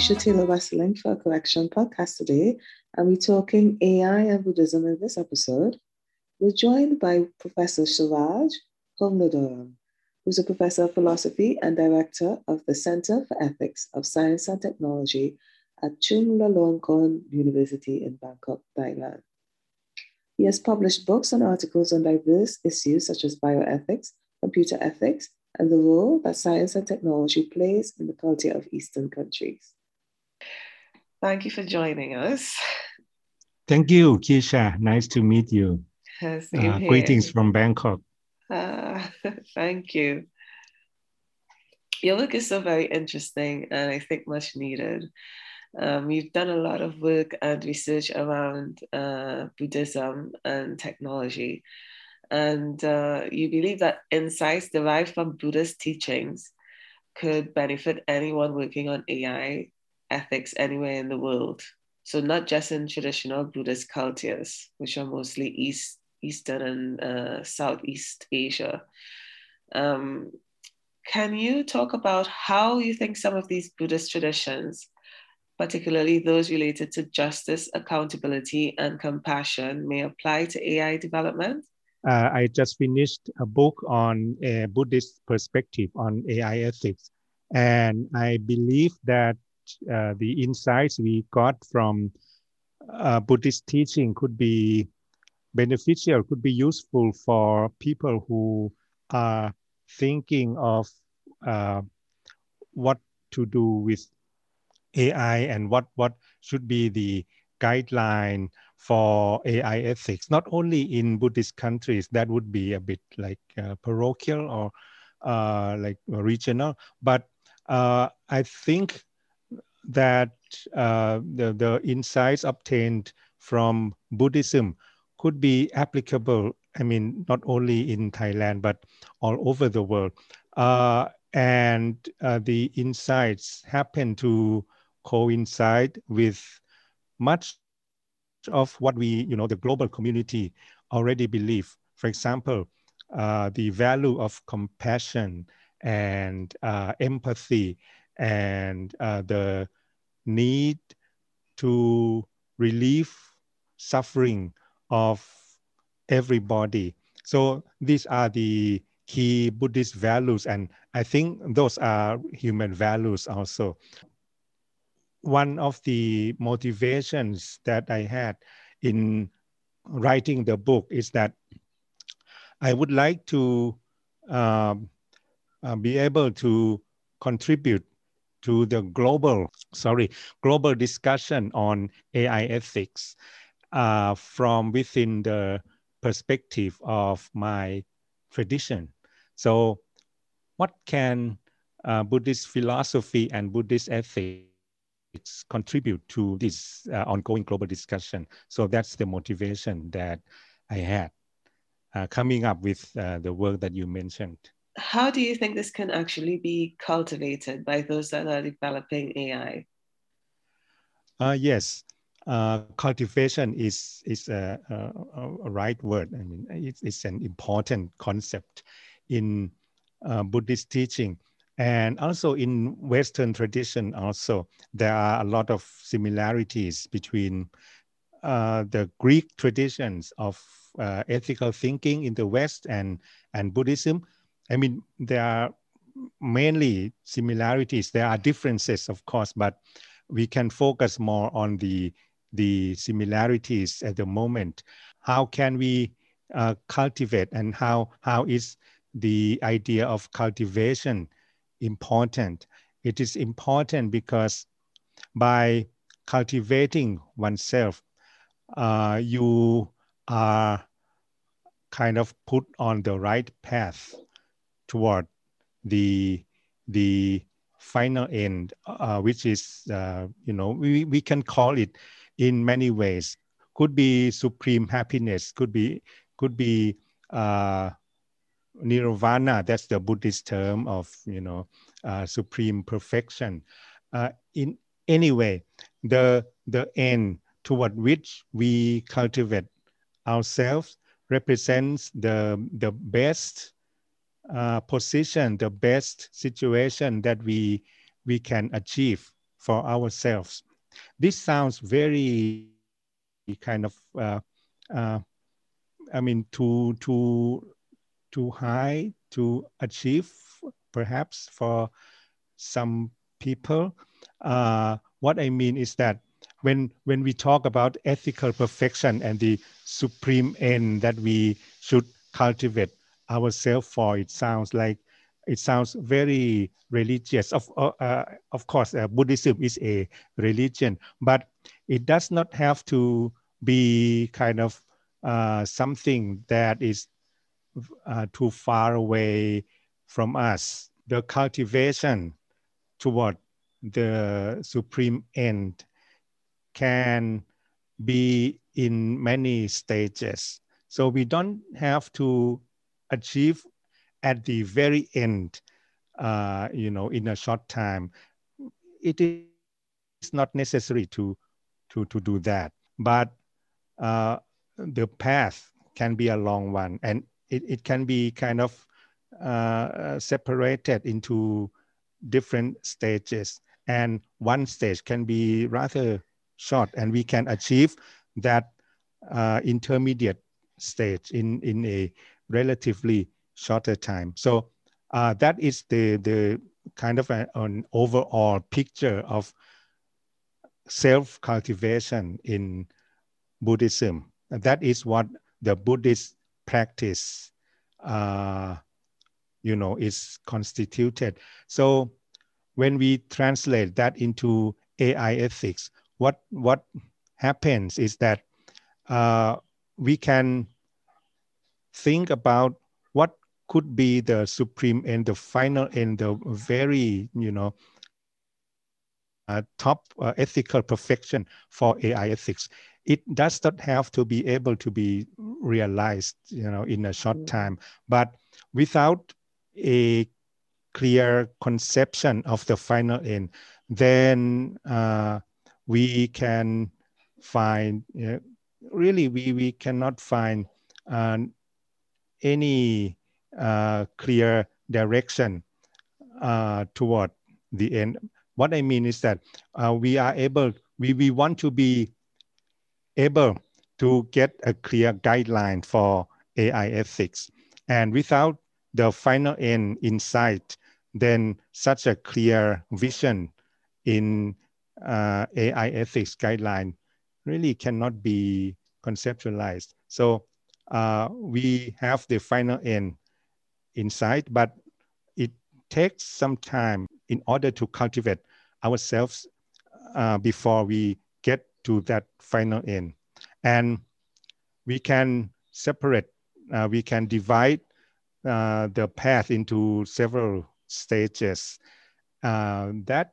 Keisha Taylor Westling for collection podcast today, and we're talking AI and Buddhism in this episode. We're joined by Professor Soraj Hongladarom, who's a professor of philosophy and director of the Center for Ethics of Science and Technology at Chulalongkorn University in Bangkok, Thailand. He has published books and articles on diverse issues such as bioethics, computer ethics, and the role that science and technology plays in the culture of Eastern countries. Thank you for joining us. Thank you, Kisha. Nice to meet you. Uh, greetings from Bangkok. Uh, thank you. Your work is so very interesting and I think much needed. Um, you've done a lot of work and research around uh, Buddhism and technology. And uh, you believe that insights derived from Buddhist teachings could benefit anyone working on AI ethics anywhere in the world. So, not just in traditional Buddhist cultures, which are mostly East, Eastern and uh, Southeast Asia. Um, can you talk about how you think some of these Buddhist traditions, particularly those related to justice, accountability, and compassion, may apply to AI development? uh, I just finished a book on a Buddhist perspective on AI ethics. And I believe that uh, the insights we got from uh, Buddhist teaching could be beneficial, could be useful for people who are thinking of uh, what to do with AI and what, what should be the guideline for AI ethics, not only in Buddhist countries, that would be a bit like uh, parochial or uh, like regional, but uh, I think that uh, the, the insights obtained from Buddhism could be applicable, I mean, not only in Thailand, but all over the world. Uh, and uh, the insights happen to coincide with much of what we, you know, the global community already believe. For example, uh, the value of compassion and uh, empathy and uh, the need to relieve suffering of everybody. So these are the key Buddhist values, and I think those are human values also one of the motivations that I had in writing the book is that I would like to um, uh, be able to contribute to the global, sorry, global discussion on AI ethics uh, from within the perspective of my tradition. So, what can uh, Buddhist philosophy and Buddhist ethics contribute to this uh, ongoing global discussion. So that's the motivation that I had uh, coming up with uh, the work that you mentioned. How do you think this can actually be cultivated by those that are developing AI? Uh, yes, uh, cultivation is is a, a, a, right word. I mean, it's, it's an important concept in uh, Buddhist teaching and also in Western tradition, also there are a lot of similarities between uh, the Greek traditions of uh, ethical thinking in the West and and Buddhism. I mean, there are mainly similarities. There are differences, of course, but we can focus more on the the similarities at the moment. How can we uh, cultivate, and how how is the idea of cultivation important. It is important because by cultivating oneself, uh, you are kind of put on the right path toward the the final end, uh, which is uh, you know we, we can call it in many ways. Could be supreme happiness. Could be could be uh, nirvana that's the buddhist term of you know uh, supreme perfection uh, in any way the the end toward which we cultivate ourselves represents the the best uh, position the best situation that we we can achieve for ourselves. This sounds very kind of, uh, uh, I mean, too, too, too high to achieve, perhaps for some people. Uh, what I mean is that when when we talk about ethical perfection and the supreme end that we should cultivate ourselves for, it sounds like it sounds very religious. Of uh, uh, of course, uh, Buddhism is a religion, but it does not have to be kind of uh, something that is uh, too far away from us. The cultivation toward the supreme end can be in many stages. So we don't have to achieve at the very end, uh, you know, in a short time. It is not necessary to, to, to do that. But uh, the path can be a long one and it, it can be kind of uh, separated into different stages. And one stage can be rather short and we can achieve that uh, intermediate stage in, in a relatively shorter time. So uh, that is the, the kind of a, an overall picture of self-cultivation in Buddhism. That is what the Buddhist practice, uh, you know, is constituted. So when we translate that into AI ethics, what what happens is that uh, we can think about what could be the supreme and the final and the very you know uh, top uh, ethical perfection for AI ethics. It does not have to be able to be realized, you know, in a short mm. time, but without a clear conception of the final end, then uh, we can find you know, really we we cannot find uh, any uh, clear direction uh, toward the end. What I mean is that uh, we are able, we, we want to be able to get a clear guideline for AI ethics. And without the final end in sight, then such a clear vision in uh, AI ethics guideline really cannot be conceptualized. So uh, we have the final end in sight, but it takes some time in order to cultivate ourselves uh, before we get to that final end. And we can separate, uh, we can divide uh, the path into several stages. Uh, that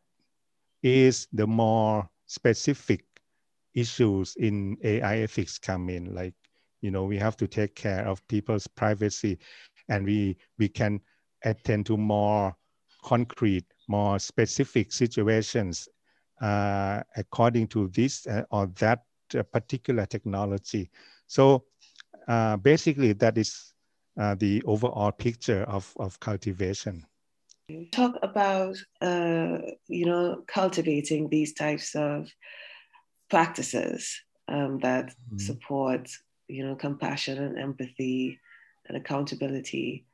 is the more specific issues in AI ethics come in, like, you know, we have to take care of people's privacy and we, we can attend to more concrete, more specific situations uh, according to this uh, or that uh, particular technology. So uh, basically that is uh, the overall picture of, of cultivation. Talk about, uh, you know, cultivating these types of practices um, that mm-hmm. support, you know, compassion and empathy and accountability.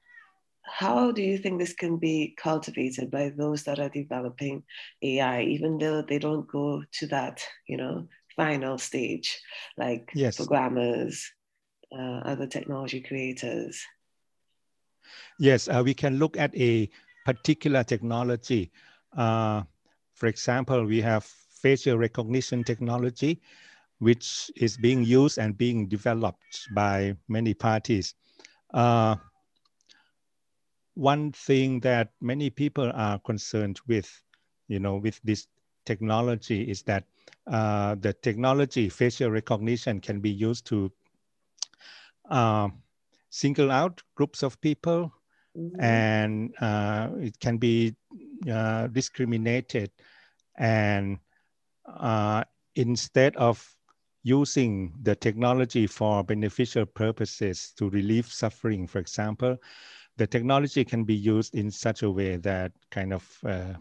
How do you think this can be cultivated by those that are developing AI, even though they don't go to that, you know, final stage, like yes. programmers, uh, other technology creators? Yes, uh, we can look at a particular technology. Uh, for example, we have facial recognition technology, which is being used and being developed by many parties. Uh, one thing that many people are concerned with, you know, with this technology is that uh, the technology facial recognition can be used to uh, single out groups of people mm-hmm. and uh, it can be uh, discriminated and uh, instead of using the technology for beneficial purposes to relieve suffering, for example, the technology can be used in such a way that kind of uh,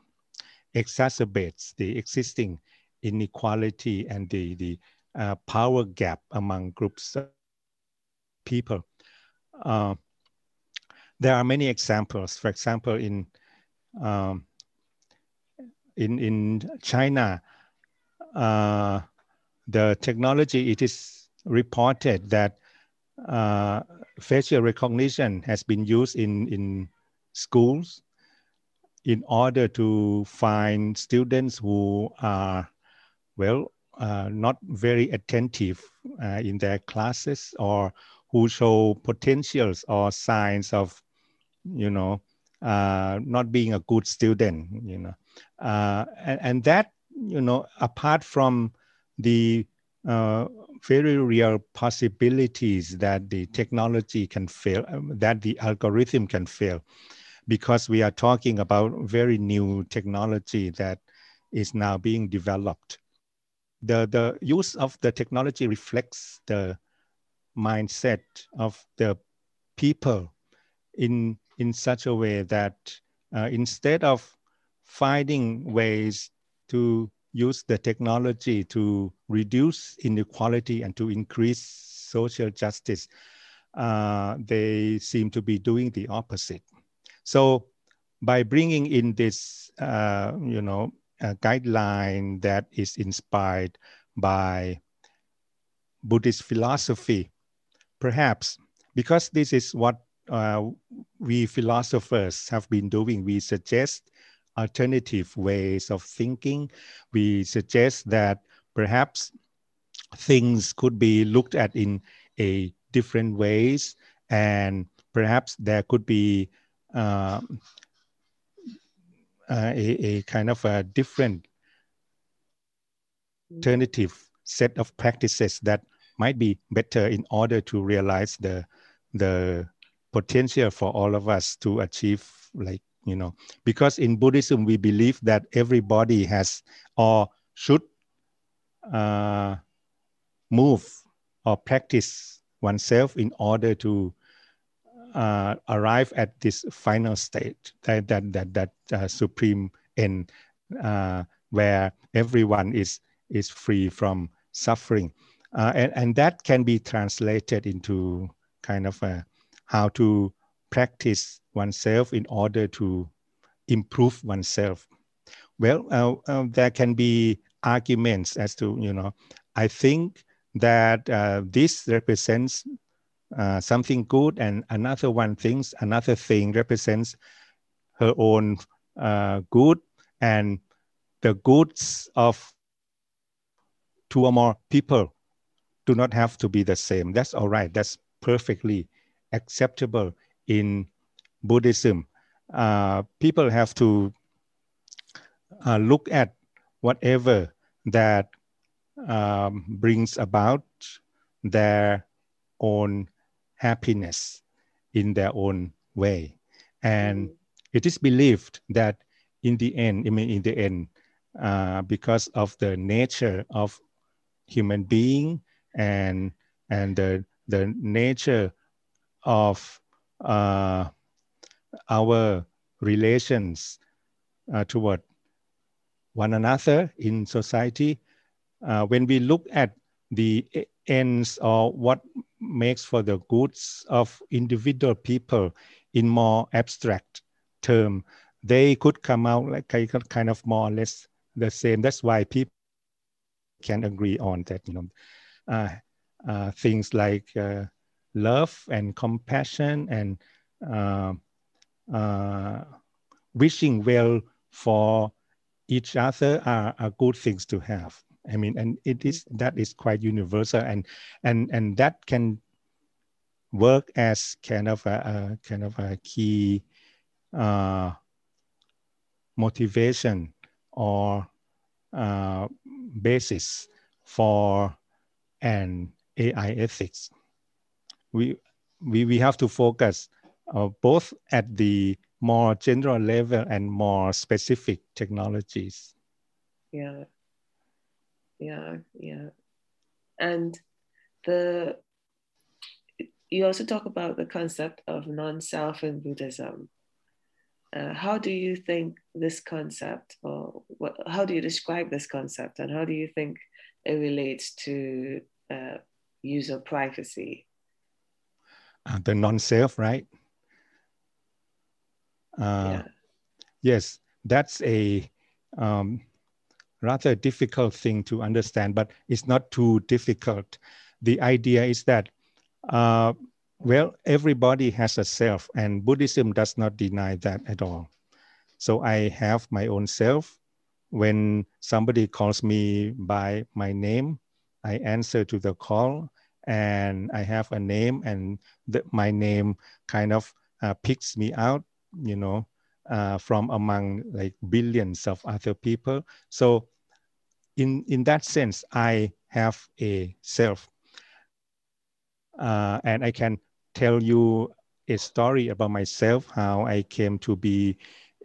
exacerbates the existing inequality and the, the uh, power gap among groups of people. Uh, there are many examples. For example, in um, in in China, uh, the technology it is reported that uh, facial recognition has been used in in schools in order to find students who are well uh, not very attentive uh, in their classes or who show potentials or signs of you know uh, not being a good student you know. Uh, and, and, that you know apart from the uh, very real possibilities that the technology can fail um, that the algorithm can fail. Because we are talking about very new technology that is now being developed. The the use of the technology reflects the mindset of the people in in such a way that uh, instead of finding ways to use the technology to reduce inequality and to increase social justice, uh, they seem to be doing the opposite. So by bringing in this, uh, you know, guideline that is inspired by Buddhist philosophy, perhaps because this is what uh, we philosophers have been doing, we suggest alternative ways of thinking. We suggest that perhaps things could be looked at in a different ways and perhaps there could be uh, uh, a, a kind of a different alternative set of practices that might be better in order to realize the the potential for all of us to achieve like you know because in buddhism we believe that everybody has or should uh, move or practice oneself in order to uh, arrive at this final state that that that, that uh, supreme end uh, where everyone is is free from suffering. Uh, and, and that can be translated into kind of a, how to practice oneself in order to improve oneself. Well uh, uh, there can be arguments as to you know i think that this represents uh, something good and another one thinks another thing represents her own uh, good and the goods of two or more people do not have to be the same. That's all right. That's perfectly acceptable in buddhism uh, people have to uh, look at whatever that um, brings about their own happiness in their own way. And mm. it is believed that in the end, I mean, in the end, uh, because of the nature of human being and and the the nature of uh, our relations uh, toward one another in society, uh, when we look at the ends or what makes for the goods of individual people in more abstract term, they could come out like kind of more or less the same. That's why people can agree on that, you know, uh, uh, things like uh, love and compassion and uh, uh, wishing well for each other are, are good things to have. I mean, and it is that is quite universal, and and and that can work as kind of a, a kind of a key uh, motivation or uh, basis for an AI ethics. We we we have to focus uh, both at the more general level and more specific technologies. Yeah, yeah yeah and the you also talk about the concept of non-self in buddhism uh, how do you think this concept, or what, how do you describe this concept, and how do you think it relates to uh, user privacy? Uh, the non-self, right? Uh, yeah. Yes, that's a um, rather difficult thing to understand, but it's not too difficult. The idea is that, uh, well, everybody has a self, and Buddhism does not deny that at all. So I have my own self. When somebody calls me by my name, I answer to the call, and I have a name, and my name kind of uh, picks me out, you know, uh, from among like billions of other people. So in, in that sense, I have a self. Uh, and I can tell you a story about myself, how I came to be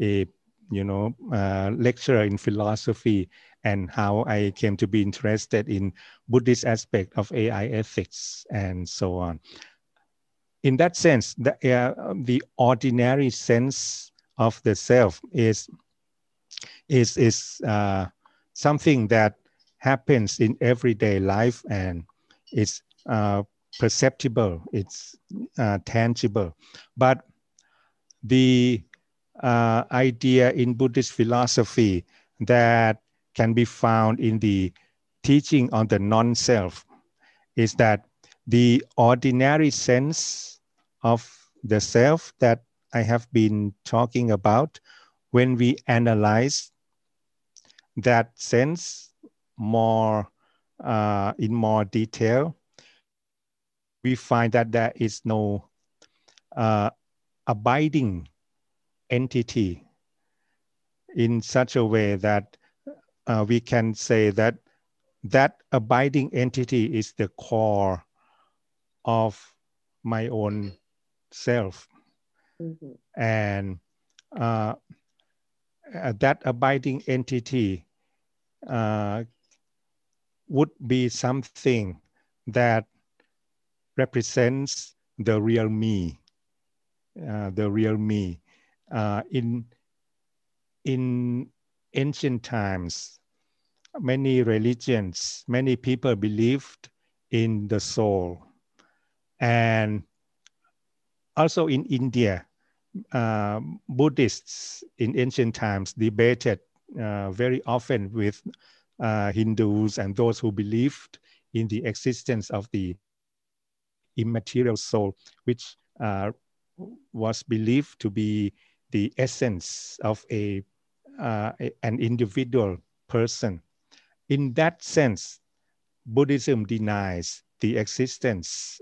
a you know uh, lecturer in philosophy and how I came to be interested in Buddhist aspect of AI ethics and so on. In that sense, the, uh, the ordinary sense of the self is is is uh, something that happens in everyday life and it's uh, perceptible, it's uh, tangible. But the uh, idea in Buddhist philosophy that can be found in the teaching on the non-self is that the ordinary sense of the self that I have been talking about when we analyze that sense more uh, in more detail, we find that there is no uh, abiding entity in such a way that uh, we can say that that abiding entity is the core of my own self. Mm-hmm. And uh, uh, that abiding entity uh, would be something that represents the real me, uh, the real me. Uh, in in ancient times, many religions, many people believed in the soul, and also in India, uh, Buddhists in ancient times debated uh, very often with uh, Hindus and those who believed in the existence of the immaterial soul, which uh, was believed to be the essence of a, uh, an individual person. In that sense, Buddhism denies the existence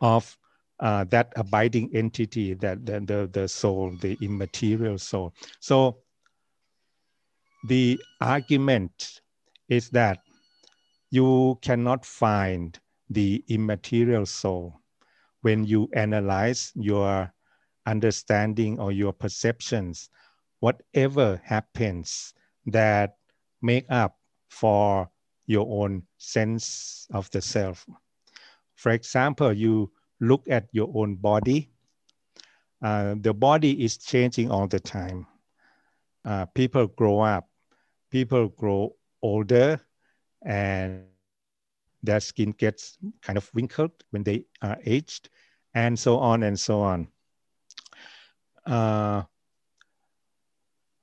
of uh, that abiding entity, that the, the, the soul, the immaterial soul. So the argument is that you cannot find the immaterial soul when you analyze your understanding or your perceptions whatever happens that make up for your own sense of the self. For example you look at your own body. Uh, the body is changing all the time. Uh, people grow up. People grow older and their skin gets kind of wrinkled when they are aged and so on and so on. Uh,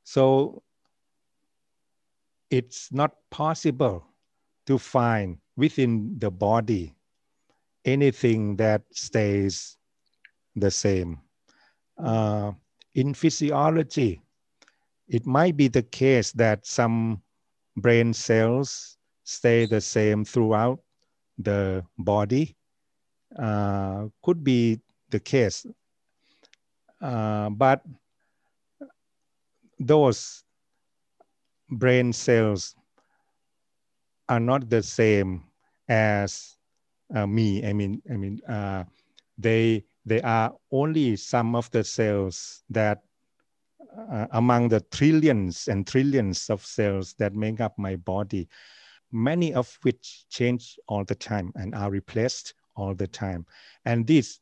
so it's not possible to find within the body anything that stays the same. Uh, in physiology, it might be the case that some brain cells stay the same throughout the body. Uh, could be the case. Uh, but those brain cells are not the same as uh, me. I mean, I mean, uh, they they are only some of the cells that uh, among the trillions and trillions of cells that make up my body, many of which change all the time and are replaced all the time. And this,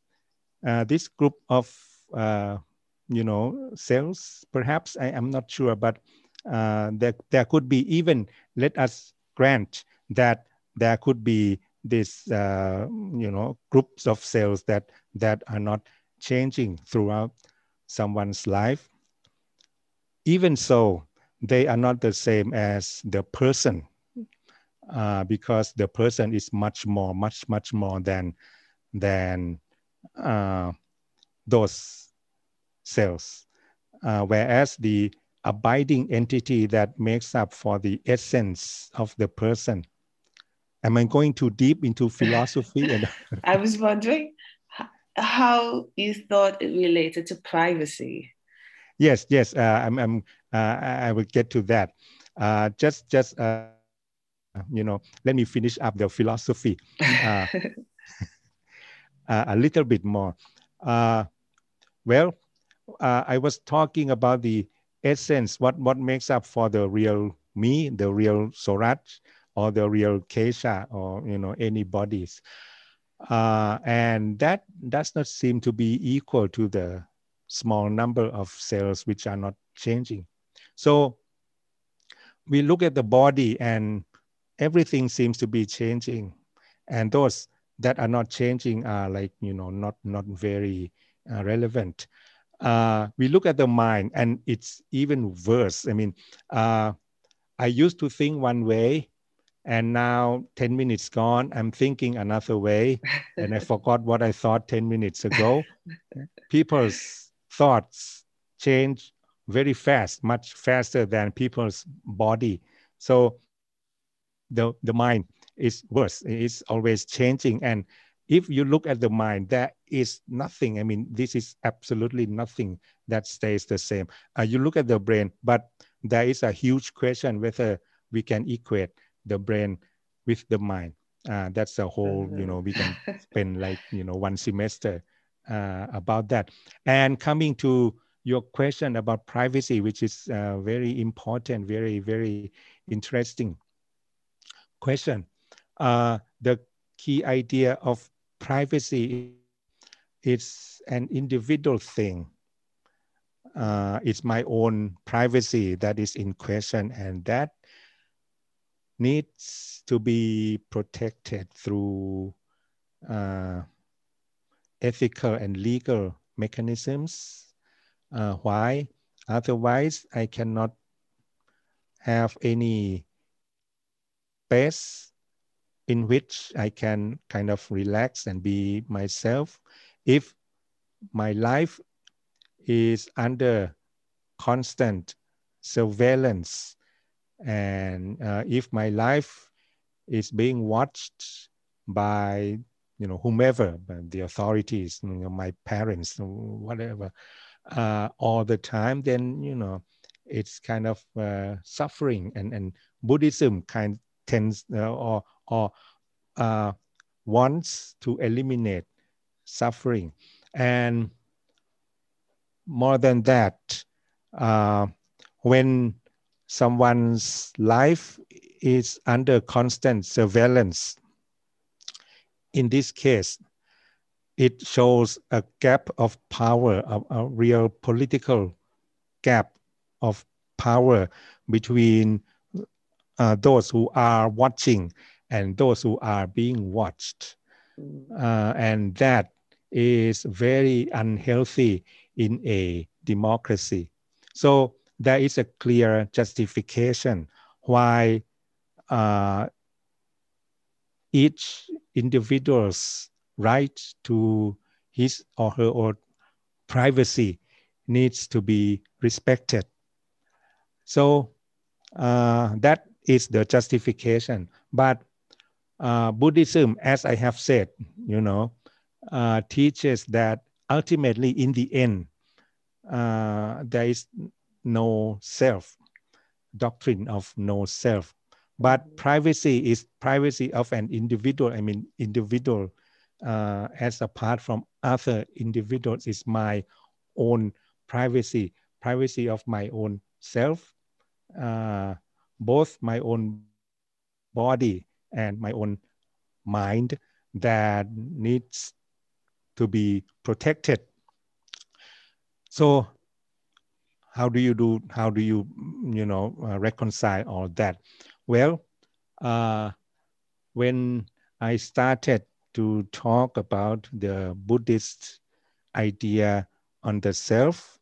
uh, this group of uh, you know, cells perhaps, I am not sure, but uh, there, there could be even, let us grant that there could be this, uh, you know, groups of cells that, that are not changing throughout someone's life. Even so, they are not the same as the person uh, because the person is much more, much, much more than, than uh, those cells. Uh, whereas the abiding entity that makes up for the essence of the person. Am I going too deep into philosophy? and I was wondering how you thought it related to privacy. Yes, yes, uh, I'm, I'm uh, I will get to that. Uh, just, just uh, you know, let me finish up the philosophy uh, uh, a little bit more. well, I was talking about the essence, what, what makes up for the real me, the real Soraj, or the real Kesha, or you know anybody's. Uh, and that does not seem to be equal to the small number of cells which are not changing. So we look at the body and everything seems to be changing. And those that are not changing are like, you know, not, not very uh, relevant. Uh, we look at the mind and it's even worse. I mean, uh, I used to think one way and now 10 minutes gone, I'm thinking another way and I forgot what I thought 10 minutes ago. People's thoughts change very fast, much faster than people's body. So the, the mind is worse. It's always changing. And if you look at the mind, there is nothing. I mean, this is absolutely nothing that stays the same. Uh, you look at the brain, but there is a huge question whether we can equate the brain with the mind. Uh, that's a whole, you know, we can spend like, you know, one semester uh, about that. And coming to your question about privacy, which is uh, very important, very, very interesting question. Uh, the key idea of privacy is an individual thing. Uh, it's my own privacy that is in question, and that needs to be protected through uh, ethical and legal mechanisms. Uh, why? Otherwise, I cannot have any space in which I can kind of relax and be myself. If my life is under constant surveillance and uh, if my life is being watched by you know whomever the authorities you know, my parents whatever uh, all the time then you know it's kind of uh, suffering and and buddhism kind tends uh, or or uh, wants to eliminate suffering and more than that uh, when someone's life is under constant surveillance. In this case, it shows a gap of power, a, a real political gap of power between uh, those who are watching and those who are being watched. Mm. Uh, and that is very unhealthy in a democracy. So there is a clear justification why uh, each individual's right to his or her own privacy needs to be respected. So uh, that is the justification. But uh, Buddhism, as I have said, you know, uh, teaches that ultimately, in the end, uh, there is no self, doctrine of no self. But privacy is privacy of an individual. I mean, individual uh, as apart from other individuals is my own privacy, privacy of my own self, uh, both my own body and my own mind that needs to be protected. So how do you do how do you you know uh, reconcile all that well uh, when i started to talk about the buddhist idea on the self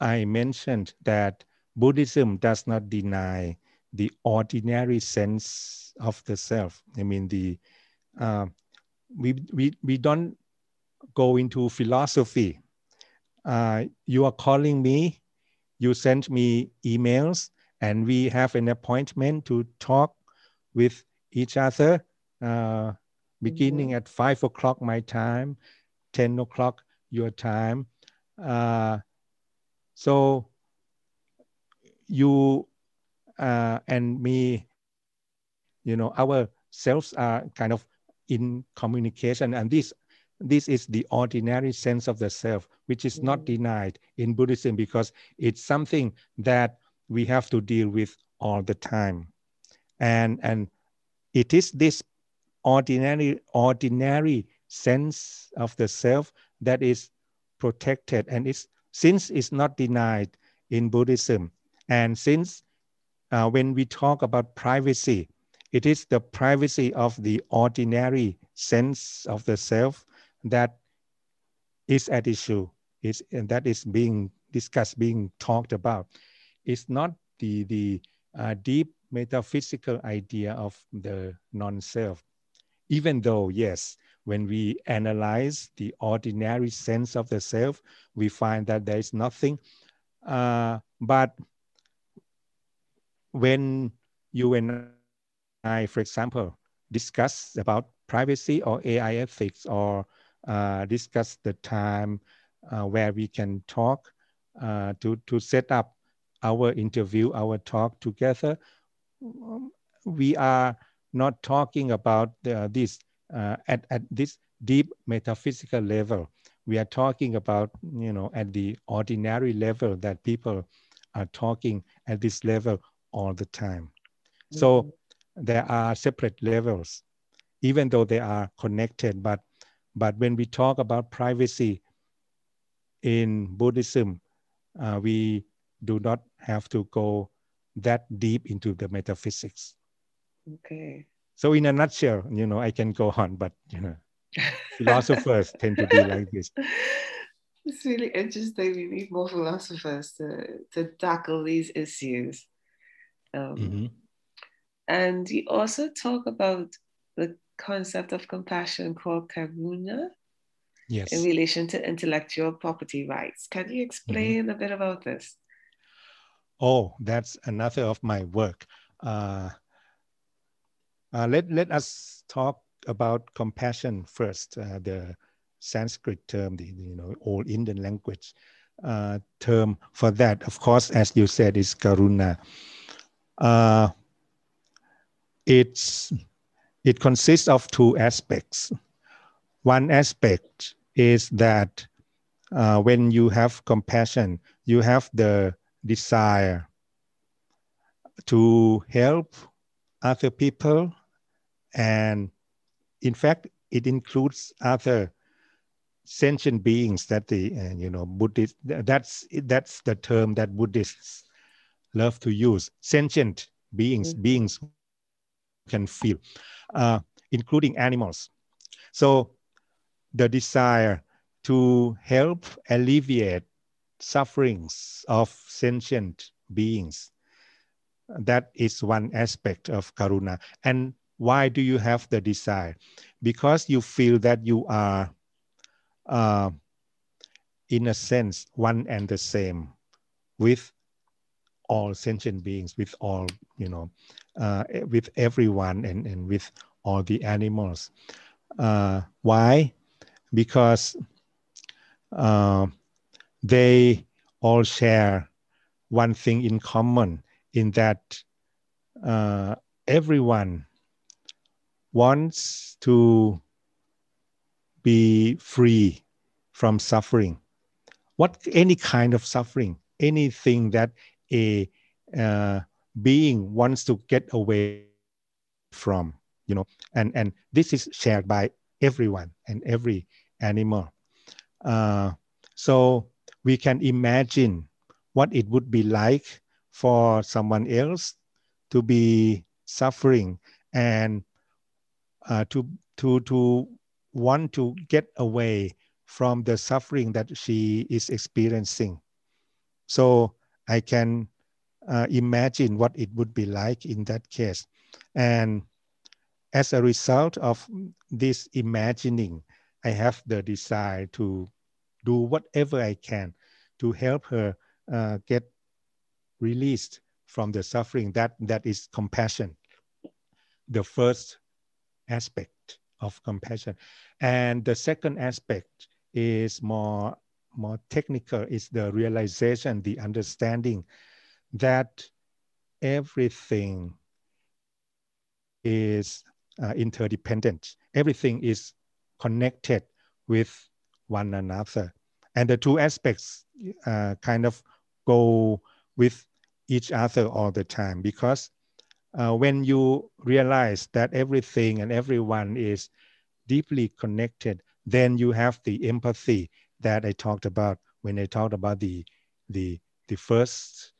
i mentioned that buddhism does not deny the ordinary sense of the self. I mean the uh, we, we we don't go into philosophy. Uh, you are calling me you send me emails and we have an appointment to talk with each other uh, beginning mm-hmm. at five o'clock my time 10 o'clock your time. Uh, so you uh, and me you know our selves are kind of in communication and this this is the ordinary sense of the self, which is not mm-hmm. denied in Buddhism because it's something that we have to deal with all the time. And, and it is this ordinary, ordinary sense of the self that is protected. And it's, since it's not denied in Buddhism, and since uh, when we talk about privacy, it is the privacy of the ordinary sense of the self that is at issue is and that is being discussed being talked about. It's not the the uh, deep metaphysical idea of the non-self. Even though yes when we analyze the ordinary sense of the self we find that there is nothing uh, but when you and i for example discuss about privacy or ai ethics or uh, discuss the time uh, where we can talk uh, to, to set up our interview, our talk together. We are not talking about this at, at this deep metaphysical level. We are talking about, you know, at the ordinary level that people are talking at this level all the time. So mm-hmm. there are separate levels, even though they are connected, but but when we talk about privacy in Buddhism, uh, we do not have to go that deep into the metaphysics. Okay. So in a nutshell, you know, I can go on, but you know, philosophers tend to be like this. It's really interesting. We need more philosophers to, to tackle these issues. Um, mm-hmm. And you also talk about the concept of compassion called karuna yes. in relation to intellectual property rights. Can you explain mm-hmm. a bit about this? Oh, that's another of my work. Uh, uh, let, let us talk about compassion first, uh, the Sanskrit term, the you know old Indian language uh, term for that. Of course, as you said, is karuna. Uh, it's it consists of two aspects. One aspect is that uh, when you have compassion, you have the desire to help other people. And in fact, it includes other sentient beings that the, uh, you know, Buddhist, that's, that's the term that Buddhists love to use. Sentient beings, mm-hmm. beings can feel uh, including animals. So the desire to help alleviate sufferings of sentient beings. That is one aspect of karuna. And why do you have the desire? Because you feel that you are, uh, in a sense, one and the same with all sentient beings, with all, you know, uh, with everyone and, and with all the animals. Uh, why? Because uh, they all share one thing in common in that uh, everyone wants to be free from suffering. What any kind of suffering, anything that a uh, being wants to get away from you know and and this is shared by everyone and every animal uh, so we can imagine what it would be like for someone else to be suffering and uh, to to to want to get away from the suffering that she is experiencing. So I can uh, imagine what it would be like in that case. And as a result of this imagining, I have the desire to do whatever I can to help her uh, get released from the suffering. That that is compassion. The first aspect of compassion, and the second aspect is more more technical. Is the realization, the understanding that everything is uh, interdependent. Everything is connected with one another. And the two aspects uh, kind of go with each other all the time because uh, when you realize that everything and everyone is deeply connected, then you have the empathy that I talked about when I talked about the, the, the first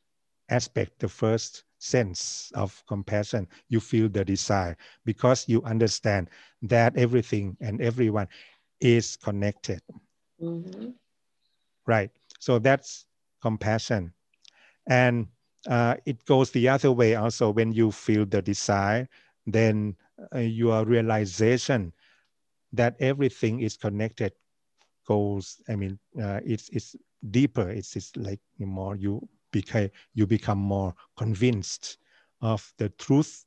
aspect, the first sense of compassion, you feel the desire because you understand that everything and everyone is connected. Mm-hmm. Right. So that's compassion. And uh, it goes the other way also when you feel the desire, then uh, your realization that everything is connected goes, I mean, uh, it's, it's deeper. It's, it's like more you become, you become more convinced of the truth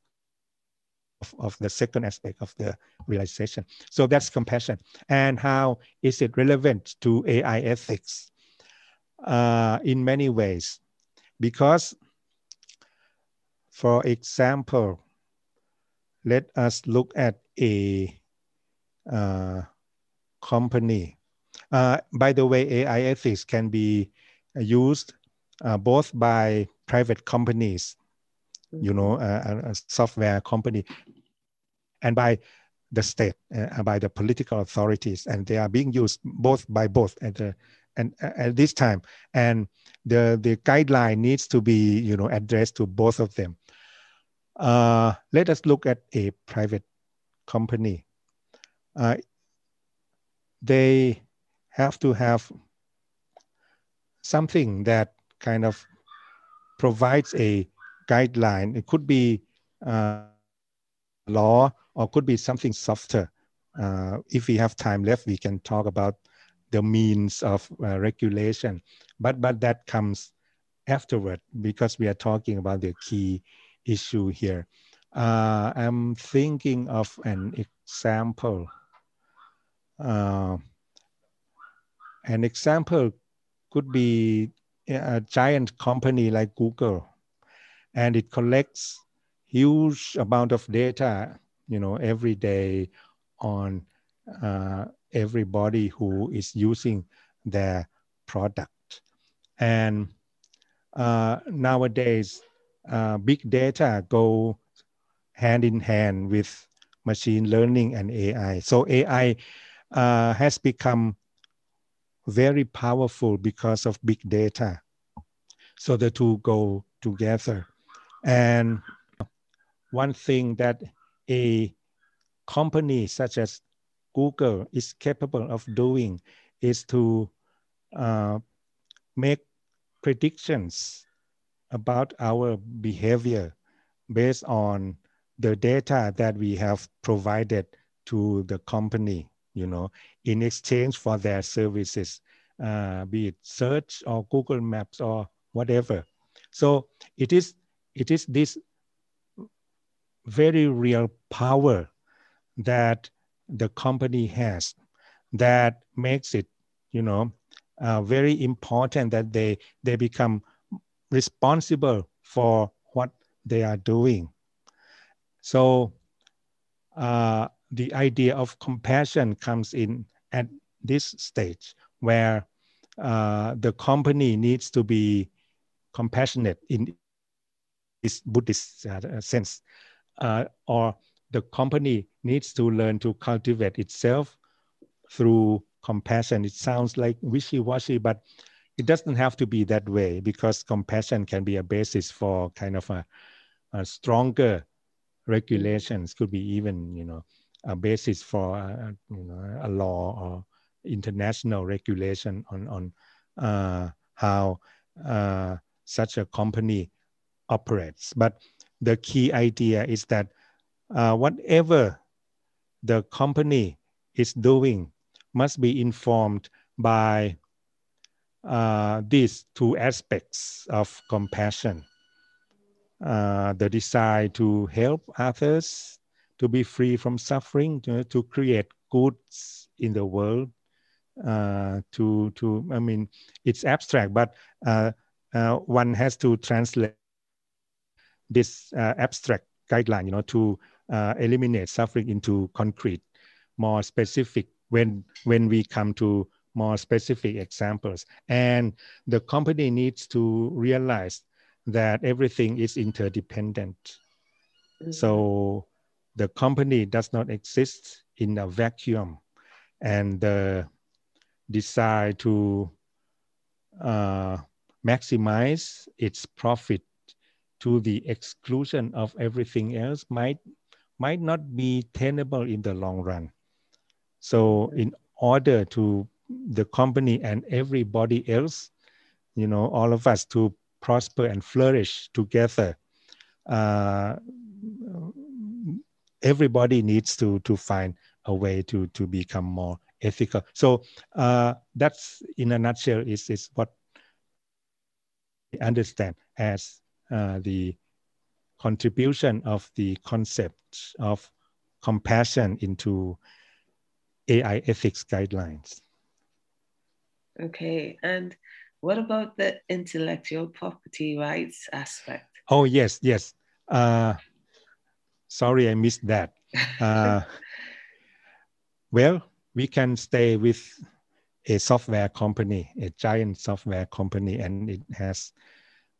of, of the second aspect of the realization. So that's compassion. And how is it relevant to AI ethics? Uh, in many ways, because for example, let us look at a uh, company. Uh, by the way, AI ethics can be used uh, both by private companies, you know, mm-hmm. a, software company, and by the state, uh, by the political authorities, and they are being used both by both at the and uh, at this time, and the the guideline needs to be you know addressed to both of them. Uh, let us look at a private company. Uh, they have to have something that kind of provides a guideline. It could be uh, law or could be something softer. Uh, if we have time left, we can talk about the means of uh, regulation, but but that comes afterward because we are talking about the key issue here. Uh, I'm thinking of an example. Uh, an example could be a giant company like Google, and it collects huge amount of data, you know, every day on uh, everybody who is using their product. And uh, nowadays, uh, big data go hand in hand with machine learning and AI. So AI uh, has become very powerful because of big data. So the two go together. And one thing that a company such as Google is capable of doing is to uh, make predictions about our behavior based on the data that we have provided to the company you know, in exchange for their services, uh, be it search or Google Maps or whatever. So it is it is this very real power that the company has that makes it, you know, uh, very important that they they become responsible for what they are doing. So uh, the idea of compassion comes in at this stage where uh, the company needs to be compassionate in this Buddhist uh, sense, uh, or the company needs to learn to cultivate itself through compassion. It sounds like wishy-washy, but it doesn't have to be that way because compassion can be a basis for kind of a, a stronger regulations could be even you know a basis for a, you know a law or international regulation on on uh, how uh, such a company operates. But the key idea is that uh, whatever the company is doing must be informed by uh, these two aspects of compassion. Uh, the desire to help others to be free from suffering to, to create goods in the world uh, to to i mean it's abstract but uh, uh one has to translate this uh, abstract guideline you know to eliminate suffering into concrete more specific when when we come to more specific examples and the company needs to realize that everything is interdependent mm-hmm. so the company does not exist in a vacuum and the desire to uh, maximize its profit to the exclusion of everything else might might not be tenable in the long run. So in order to the company and everybody else, you know, all of us to prosper and flourish together, uh, everybody needs to to find a way to to become more ethical. So uh, that's in a nutshell is is what we understand as uh, the contribution of the concept of compassion into AI ethics guidelines. Okay, and what about the intellectual property rights aspect? Oh, yes, yes. Uh, sorry, I missed that. Uh, well, we can stay with a software company, a giant software company, and it has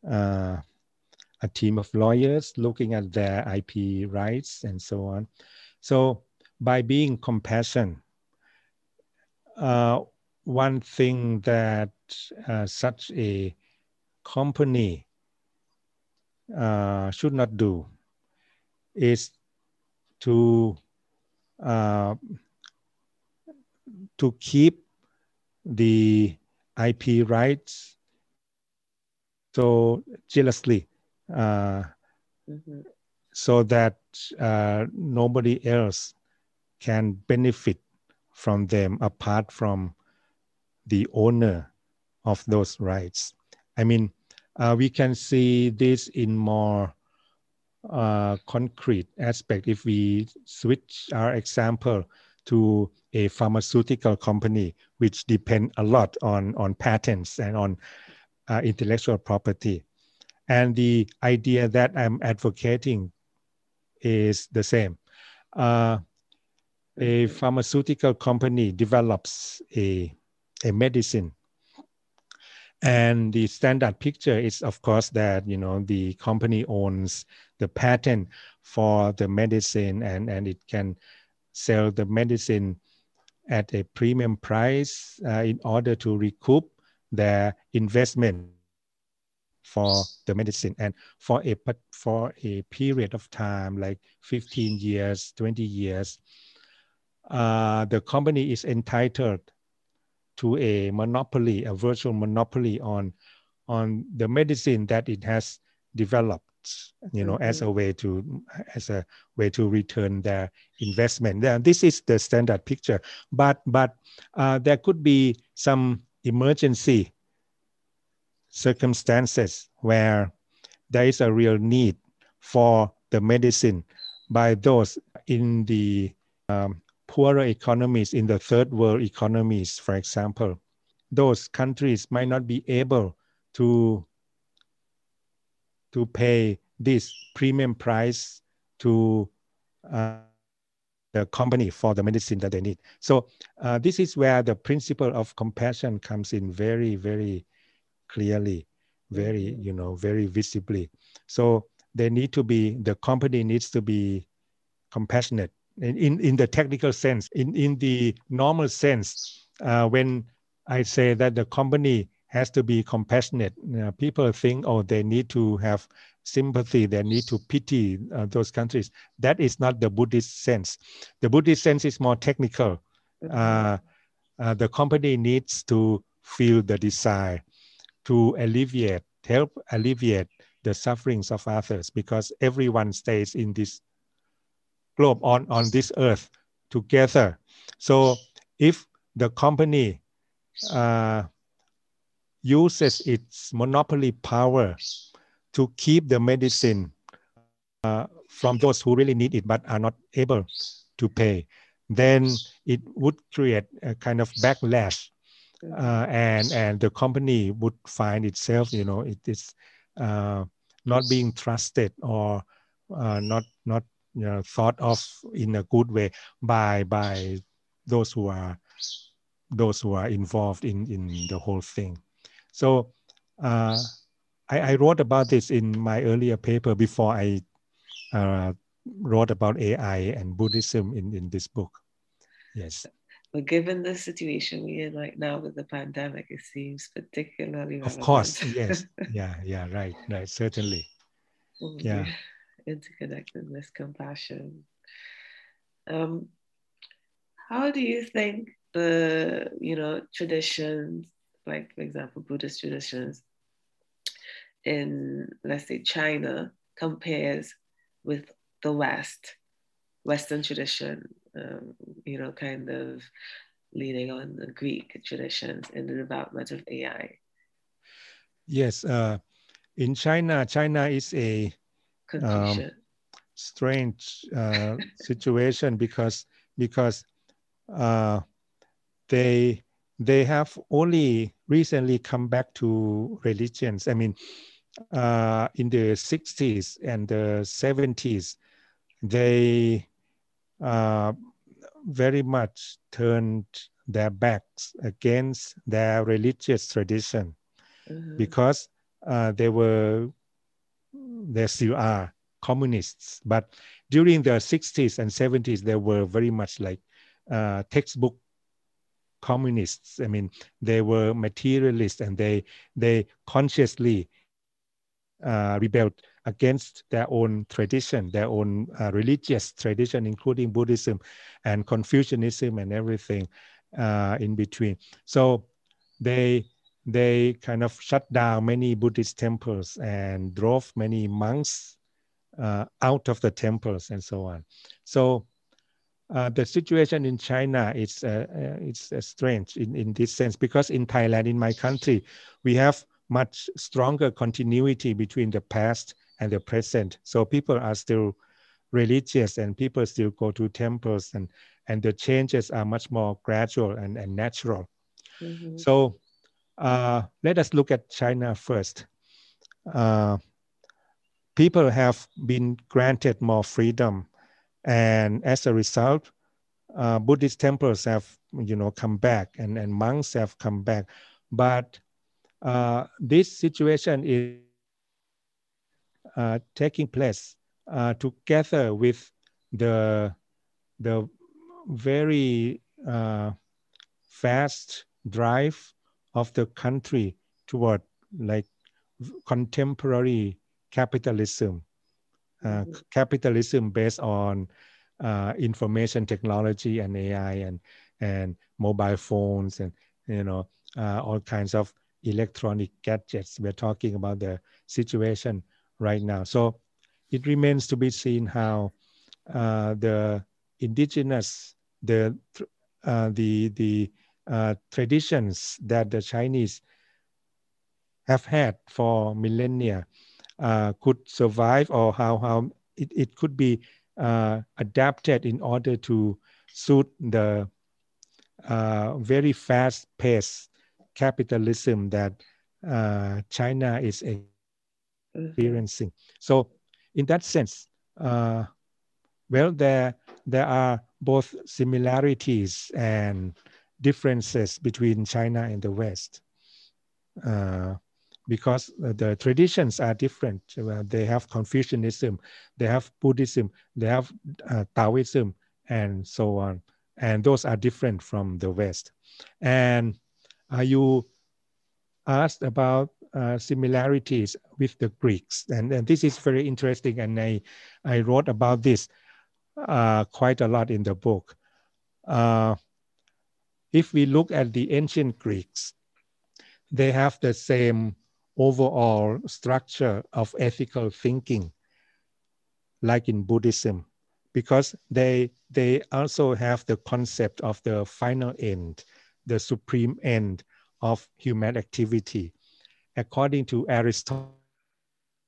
uh, a team of lawyers looking at their IP rights and so on. So, by being compassionate, uh, one thing that uh, such a company uh, should not do is to uh, to keep the IP rights so jealously uh, mm-hmm. so that uh, nobody else can benefit from them apart from the owner of those rights. I mean, uh, we can see this in more uh, concrete aspect. If we switch our example to a pharmaceutical company which depend a lot on on patents and on uh, intellectual property. And the idea that i'm advocating is the same. Uh, a pharmaceutical company develops a, a medicine and the standard picture is of course that you know the company owns the patent for the medicine and and it can sell the medicine at a premium price uh, in order to recoup their investment for the medicine. And for a for a period of time like 15 years 20 years uh, the company is entitled to a monopoly, a virtual monopoly on on the medicine that it has developed you know mm-hmm. as a mm-hmm. way to as a way to return their investment then this is the standard picture but but uh, there could be some emergency circumstances where there is a real need for the medicine by those in the um, poorer economies in the third world economies, for example, those countries might not be able to to pay this premium price to uh, the company for the medicine that they need. So uh, this is where the principle of compassion comes in very, very clearly, very, you know, very visibly. So they need to be, the company needs to be compassionate in, in the technical sense. In, in the normal sense, uh, when I say that the company has to be compassionate. Know, people think, oh, they need to have sympathy, they need to pity uh, those countries. That is not the Buddhist sense. The Buddhist sense is more technical. Uh, uh, the company needs to feel the desire to alleviate, help alleviate the sufferings of others because everyone stays in this globe on, on this earth together. So if the company uh, uses its monopoly power to keep the medicine uh, from those who really need it but are not able to pay, then it would create a kind of backlash. Uh, and and the company would find itself, you know, it is uh, not being trusted or uh, not not you know, thought of in a good way by by those who are those who are involved in in the whole thing. So uh, I, I, wrote about this in my earlier paper before I uh, wrote about AI and Buddhism in, in this book. Yes. But given the situation we're in right now with the pandemic, it seems particularly relevant. Of course, yes. Yeah, yeah, right, right, certainly. yeah. Interconnectedness, compassion. Um, how do you think the, you know, traditions like for example, Buddhist traditions in, let's say, China compares with the West, Western tradition, um, you know, kind of leaning on the Greek traditions in the development of AI? Yes, uh, in China, China is a um, strange uh, situation because because uh, they they have only recently come back to religions. I mean, uh, in the 60s and the 70s, they uh, very much turned their backs against their religious tradition mm-hmm. because uh, they were, they still are communists. But during the 60s and 70s, they were very much like uh, textbook communists. I mean, they were materialists and they they consciously uh, rebelled against their own tradition, their own uh, religious tradition, including Buddhism and Confucianism and everything uh, in between. So they they kind of shut down many Buddhist temples and drove many monks uh, out of the temples and so on. So uh, the situation in China is uh, uh, it's uh, strange in, in this sense because in Thailand, in my country, we have much stronger continuity between the past and the present. So people are still religious and people still go to temples and and the changes are much more gradual and, and natural. Mm-hmm. So uh, let us look at China first. Uh, people have been granted more freedom and as a result, uh, Buddhist temples have you know come back and, and monks have come back. But uh, this situation is uh, taking place uh, together with the the very fast drive of the country toward like contemporary capitalism uh, mm-hmm. capitalism based on uh, information technology and AI and and mobile phones and you know uh, all kinds of electronic gadgets. We're talking about the situation right now. So it remains to be seen how uh, the indigenous the uh, the the uh, traditions that the Chinese have had for millennia uh, could survive or how, how it, it could be uh, adapted in order to suit the uh, very fast paced capitalism that uh, China is experiencing. So, in that sense, uh, well, there there are both similarities and differences between China and the West. Uh, because the traditions are different. They have Confucianism, they have Buddhism, they have uh, Taoism, and so on. And those are different from the West. And uh, you asked about uh, similarities with the Greeks, and, and this is very interesting. And I, I wrote about this uh, quite a lot in the book. If we look at the ancient Greeks, they have the same overall structure of ethical thinking, like in Buddhism, because they they also have the concept of the final end, the supreme end of human activity. According to Aristotle,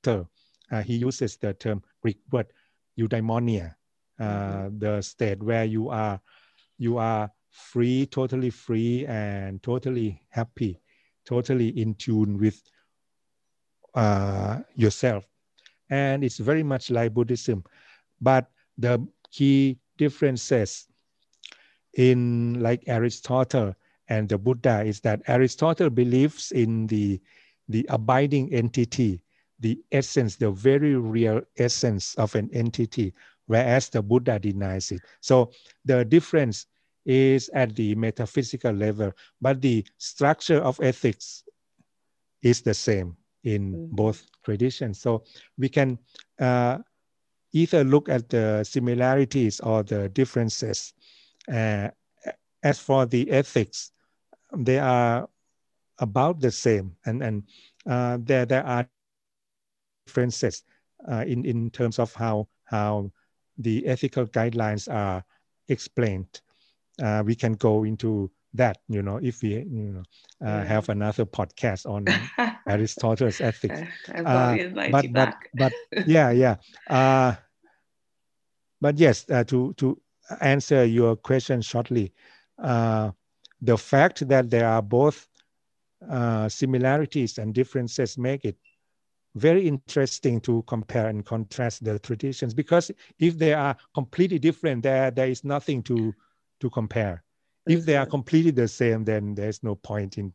uh, he uses the term Greek word eudaimonia, uh, mm-hmm. the state where you are you are free, totally free, and totally happy, totally in tune with uh, yourself. And it's very much like Buddhism, but the key differences in like Aristotle and the Buddha is that Aristotle believes in the, the abiding entity, the essence, the very real essence of an entity, whereas the Buddha denies it. So the difference is at the metaphysical level, but the structure of ethics is the same in mm-hmm. both traditions. So we can uh, either look at the similarities or the differences. Uh, as for the ethics, they are about the same, and and uh, there there are differences uh, in in terms of how how the ethical guidelines are explained. Uh, we can go into that you know if we you know uh, have another podcast on aristotle's ethics. Uh, but but but yeah yeah. Uh, but yes uh, to to answer your question shortly uh, the fact that there are both uh, similarities and differences make it very interesting to compare and contrast the traditions because if they are completely different there there is nothing to to compare if they are completely the same, then there's no point in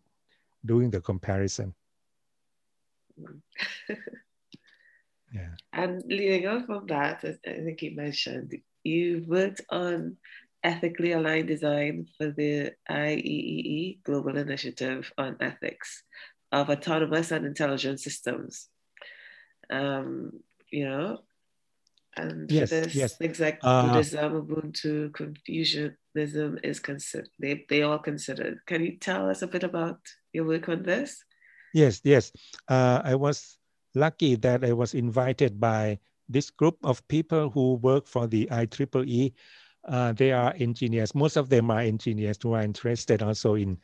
doing the comparison. yeah. And leading on from that, I think you mentioned you worked on ethically aligned design for the IEEE Global Initiative on Ethics of Autonomous and Intelligent Systems. Um, you know, and yes, this yes. exact uh, Buddhism, Ubuntu, Confucianism is considered. They they all considered. Can you tell us a bit about your work on this? Yes, yes. Uh, I was lucky that I was invited by this group of people who work for the IEEE. Uh, they are engineers. Most of them are engineers who are interested also in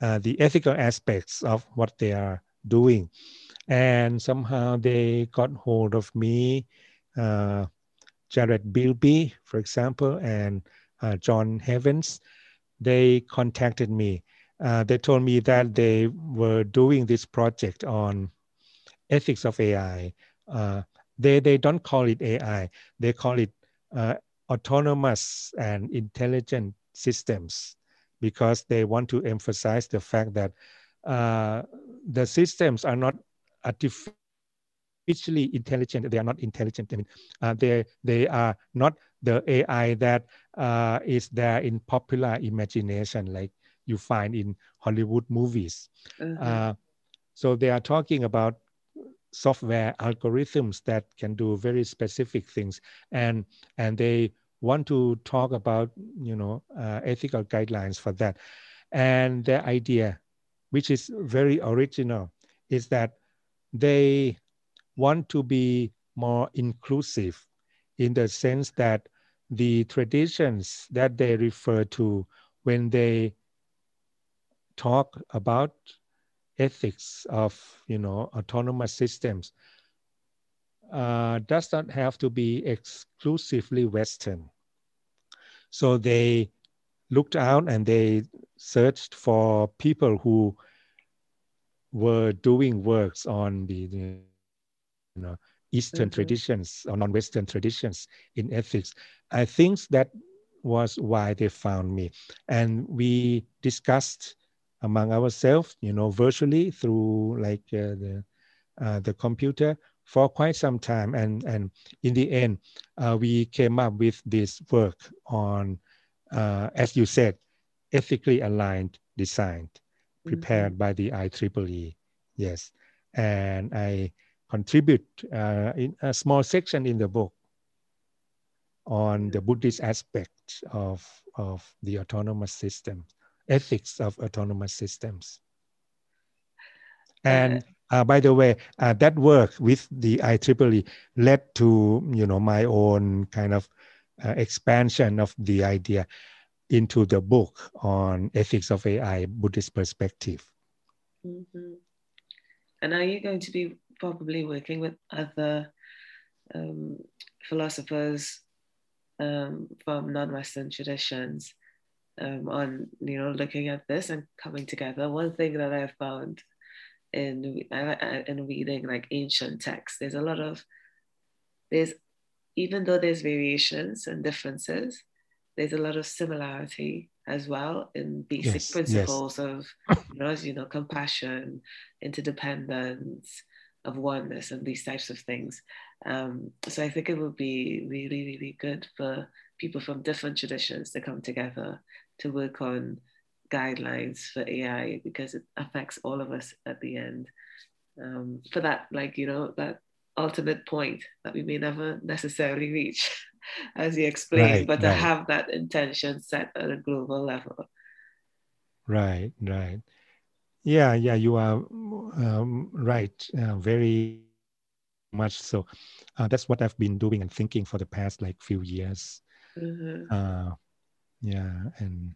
uh, the ethical aspects of what they are doing. And somehow they got hold of me uh, Jared Bielby, for example, and uh, John Havens, they contacted me. Uh, they told me that they were doing this project on ethics of AI. Uh, they, they don't call it AI, they call it uh, autonomous and intelligent systems because they want to emphasize the fact that uh, the systems are not artificial artificially intelligent. They are not intelligent. I mean, uh, they they are not the AI that uh, is there in popular imagination, like you find in Hollywood movies. Mm-hmm. Uh, so they are talking about software algorithms that can do very specific things, and and they want to talk about you know uh, ethical guidelines for that. And their idea, which is very original, is that they want to be more inclusive in the sense that the traditions that they refer to when they talk about ethics of you know autonomous systems uh, does not have to be exclusively Western. So they looked out and they searched for people who were doing works on the, the know, Eastern mm-hmm. traditions or non-Western traditions in ethics. I think that was why they found me, and we discussed among ourselves, you know, virtually through like uh, the uh, the computer for quite some time, and and in the end, uh, we came up with this work on, uh, as you said, ethically aligned design, prepared mm-hmm. by the IEEE. yes. And I contribute uh, in a small section in the book on the Buddhist aspect of, of the autonomous system, ethics of autonomous systems. And uh, by the way, uh, that work with the IEEE led to you know my own kind of uh, expansion of the idea into the book on ethics of AI, Buddhist perspective. Mm-hmm. And are you going to be probably working with other um, philosophers um, from non-Western traditions um, on, you know, looking at this and coming together? One thing that I found in in reading like ancient texts, there's a lot of there's even though there's variations and differences, there's a lot of similarity as well in basic yes, principles yes. of you know, you know, compassion, interdependence, of oneness and these types of things. Um, so I think it would be really, really good for people from different traditions to come together to work on guidelines for AI because it affects all of us at the end. Um, for that, like, you know, that ultimate point that we may never necessarily reach, as you explained, right, but to right. have that intention set at a global level. Right, right. Yeah, yeah, you are um, right. Uh, very much so. Uh, that's what I've been doing and thinking for the past like few years. Mm-hmm. Uh, yeah, and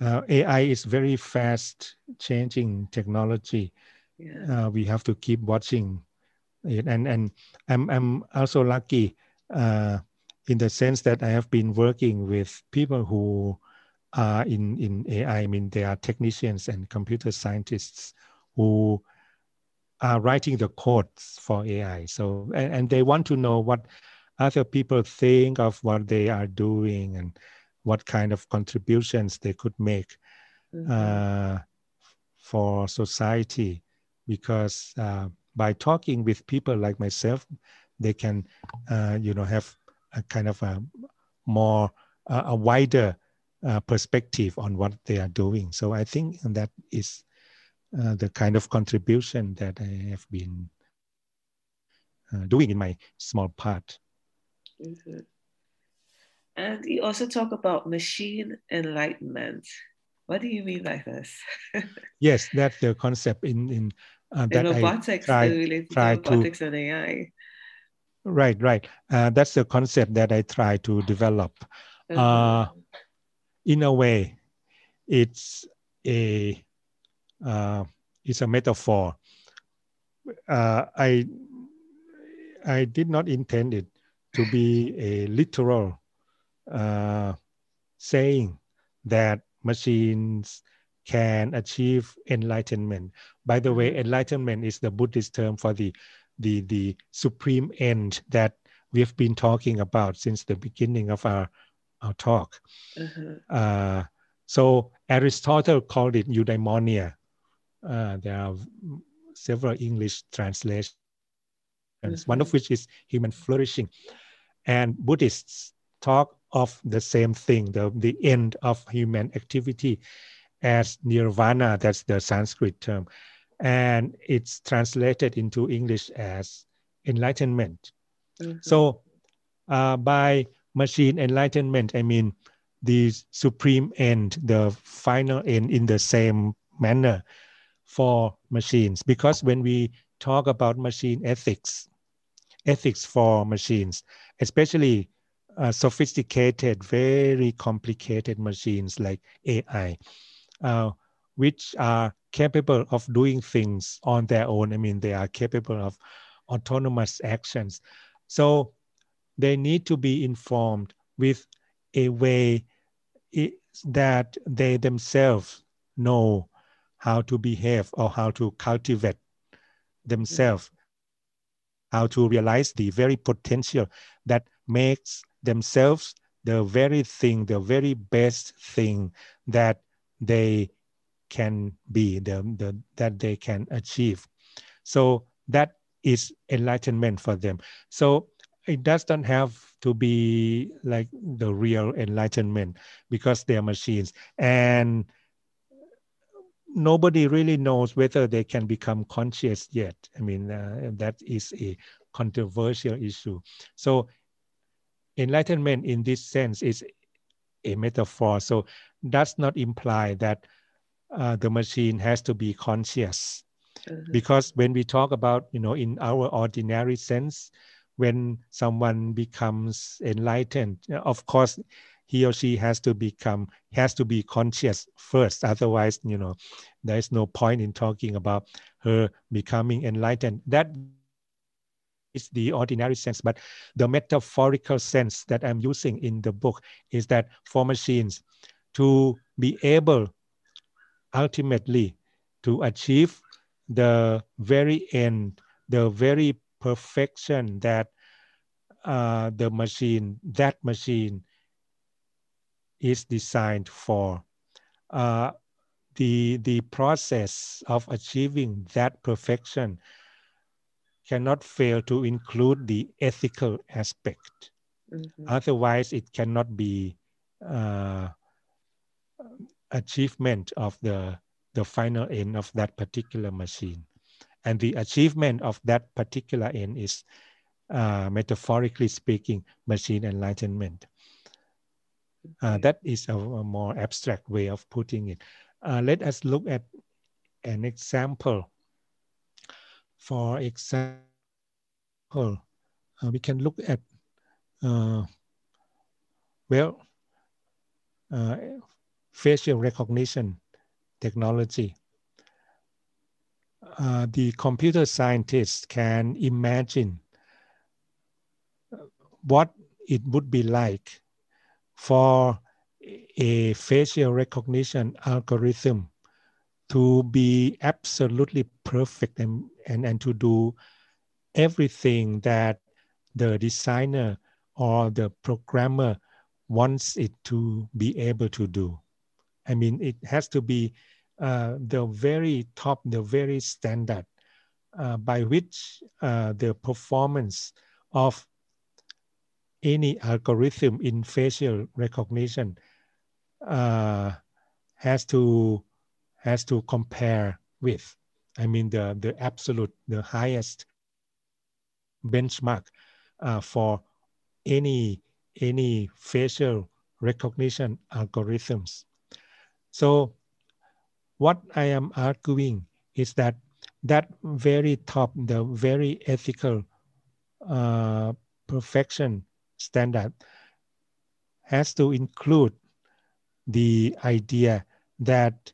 uh, AI is very fast changing technology. Yeah. Uh, we have to keep watching it, and and I'm I'm also lucky uh, in the sense that I have been working with people who are in in AI. I mean, there are technicians and computer scientists who are writing the codes for AI. So and, and they want to know what other people think of what they are doing and what kind of contributions they could make mm-hmm. uh, for society because uh, by talking with people like myself they can uh, you know have a kind of a more uh, a wider uh, perspective on what they are doing so i think that is uh, the kind of contribution that i have been doing in my small part mm-hmm. And you also talk about machine enlightenment. What do you mean by this? yes, that's the concept in in, uh, that in robotics, I try, try robotics to, and AI. Right, right. Uh, that's the concept that I try to develop. Uh, in a way, it's a uh, it's a metaphor. Uh, I I did not intend it to be a literal uh, saying that machines can achieve enlightenment. By the way, enlightenment is the Buddhist term for the the the supreme end that we have been talking about since the beginning of our our talk. Mm-hmm. Uh, so Aristotle called it eudaimonia. Uh, there are several English translations, mm-hmm. one of which is human flourishing, and Buddhists talk of the same thing, the, the end of human activity as nirvana, that's the Sanskrit term. And it's translated into English as enlightenment. Mm-hmm. So uh, by machine enlightenment, I mean the supreme end, the final end in the same manner for machines. Because when we talk about machine ethics, ethics for machines, especially uh, sophisticated, very complicated machines like AI, uh, which are capable of doing things on their own. I mean, they are capable of autonomous actions. So they need to be informed with a way that they themselves know how to behave or how to cultivate themselves, how to realize the very potential that makes themselves the very thing, the very best thing that they can be, the, the, that they can achieve. So that is enlightenment for them. So it doesn't have to be like the real enlightenment because they are machines. And nobody really knows whether they can become conscious yet. I mean, uh, that is a controversial issue. So enlightenment in this sense is a metaphor. So does not imply that uh, the machine has to be conscious. Mm-hmm. Because when we talk about, you know, in our ordinary sense, when someone becomes enlightened, of course, he or she has to become has to be conscious first. Otherwise you know there is no point in talking about her becoming enlightened. That is the ordinary sense but the metaphorical sense that i'm using in the book is that for machines to be able ultimately to achieve the very end the very perfection that uh, the machine that machine is designed for. Uh, the, the process of achieving that perfection cannot fail to include the ethical aspect. Mm-hmm. Otherwise, it cannot be uh, achievement of the, the final end of that particular machine. And the achievement of that particular end is, uh, metaphorically speaking, machine enlightenment. Uh, that is a, a, more abstract way of putting it. Uh, let us look at an example. For example, uh, we can look at, uh, well, uh, facial recognition technology. Uh, the computer scientists can imagine what it would be like for a facial recognition algorithm to be absolutely perfect and, and, and to do everything that the designer or the programmer wants it to be able to do. I mean, it has to be the very top, the very standard uh, by which uh, the performance of any algorithm in facial recognition uh, has to has to compare with. I mean the the absolute the highest benchmark uh, for any any facial recognition algorithms. So what I am arguing is that that very top, the very ethical uh, perfection standard has to include the idea that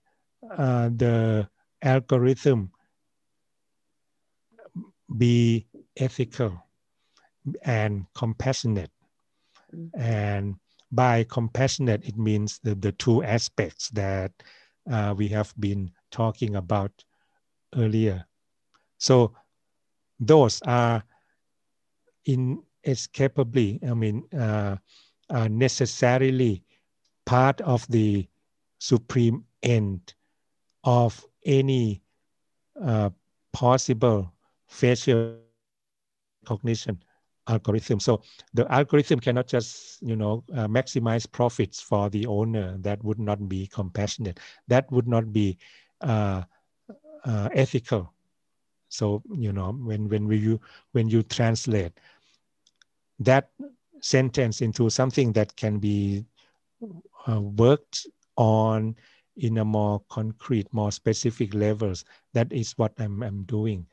uh, the algorithm be ethical and compassionate. Mm-hmm. And by compassionate, it means the, the two aspects that uh, we have been talking about earlier. So those are inescapably, I mean, uh, uh, necessarily part of the supreme end of any uh, possible facial recognition algorithm. So the algorithm cannot just, you know, uh, maximize profits for the owner. That would not be compassionate. That would not be uh, uh, ethical. So you know, when when we you when you translate that sentence into something that can be uh, worked on in a more concrete, more specific levels. That is what I'm, I'm doing.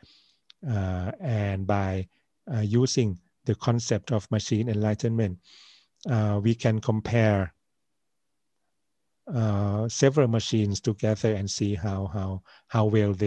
Uh, and by uh, using the concept of machine enlightenment, uh, we can compare uh, several machines together and see how, how, how well they